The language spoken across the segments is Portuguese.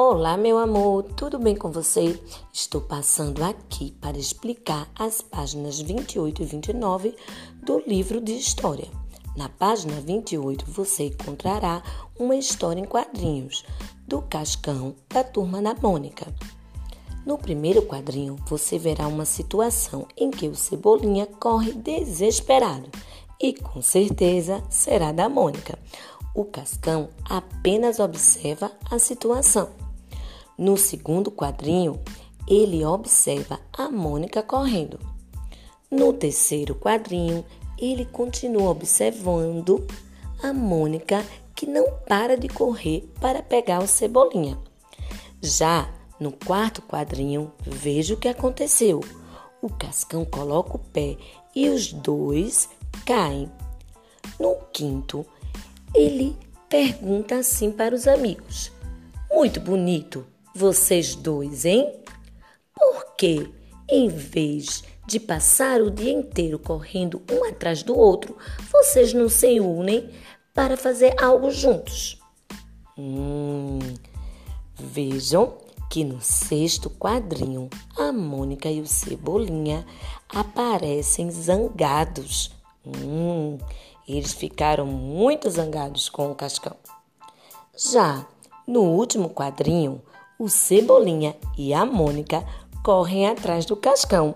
Olá, meu amor, tudo bem com você? Estou passando aqui para explicar as páginas 28 e 29 do livro de história. Na página 28 você encontrará uma história em quadrinhos do Cascão da turma da Mônica. No primeiro quadrinho você verá uma situação em que o Cebolinha corre desesperado e com certeza será da Mônica. O Cascão apenas observa a situação. No segundo quadrinho, ele observa a Mônica correndo. No terceiro quadrinho, ele continua observando a Mônica que não para de correr para pegar o Cebolinha. Já no quarto quadrinho, veja o que aconteceu. O Cascão coloca o pé e os dois caem. No quinto, ele pergunta assim para os amigos: Muito bonito, vocês dois, hein? Por que, em vez de passar o dia inteiro correndo um atrás do outro, vocês não se unem para fazer algo juntos? Hum, vejam que no sexto quadrinho a Mônica e o Cebolinha aparecem zangados. Hum, eles ficaram muito zangados com o Cascão. Já no último quadrinho, o Cebolinha e a Mônica correm atrás do Cascão.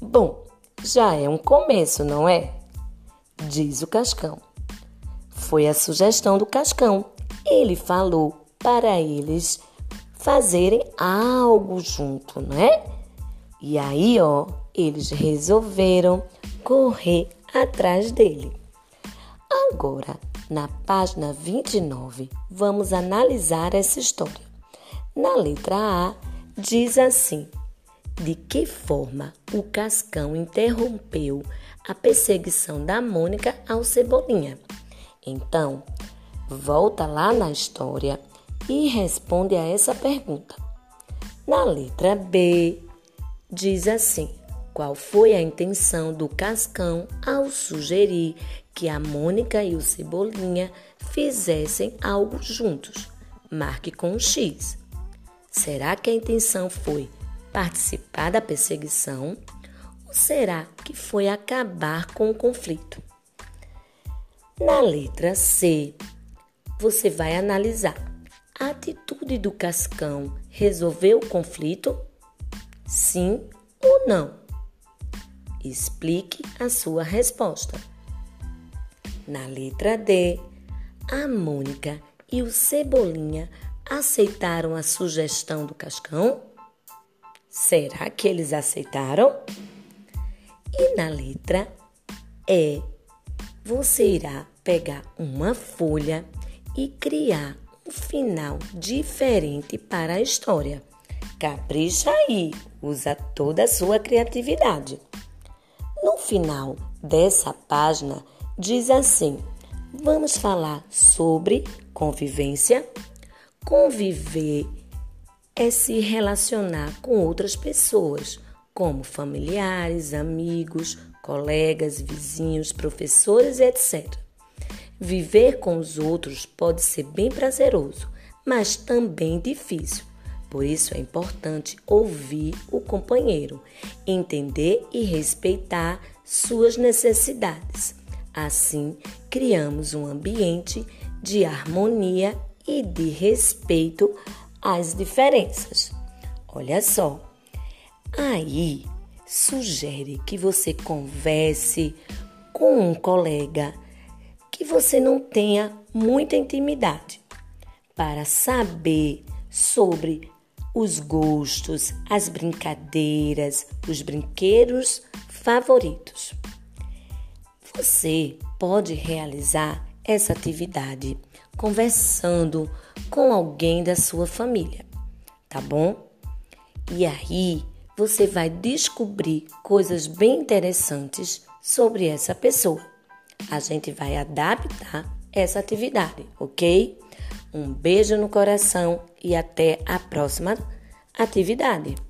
Bom, já é um começo, não é? Diz o Cascão. Foi a sugestão do Cascão. Ele falou para eles fazerem algo junto, não é? E aí, ó, eles resolveram correr atrás dele. Agora, na página 29, vamos analisar essa história. Na letra A, diz assim: De que forma o Cascão interrompeu a perseguição da Mônica ao Cebolinha? Então, volta lá na história e responde a essa pergunta. Na letra B, diz assim: Qual foi a intenção do Cascão ao sugerir que a Mônica e o Cebolinha fizessem algo juntos? Marque com um X. Será que a intenção foi participar da perseguição ou será que foi acabar com o conflito? Na letra C, você vai analisar. A atitude do Cascão resolveu o conflito? Sim ou não? Explique a sua resposta. Na letra D, a Mônica e o Cebolinha aceitaram a sugestão do Cascão? Será que eles aceitaram? E na letra E, você irá pegar uma folha e criar um final diferente para a história. Capricha aí, usa toda a sua criatividade. No final dessa página, diz assim: vamos falar sobre convivência Conviver é se relacionar com outras pessoas, como familiares, amigos, colegas, vizinhos, professores, etc. Viver com os outros pode ser bem prazeroso, mas também difícil. Por isso é importante ouvir o companheiro, entender e respeitar suas necessidades. Assim, criamos um ambiente de harmonia e de respeito às diferenças. Olha só, aí sugere que você converse com um colega que você não tenha muita intimidade para saber sobre os gostos, as brincadeiras, os brinquedos favoritos. Você pode realizar essa atividade conversando com alguém da sua família, tá bom? E aí você vai descobrir coisas bem interessantes sobre essa pessoa. A gente vai adaptar essa atividade, ok? Um beijo no coração e até a próxima atividade.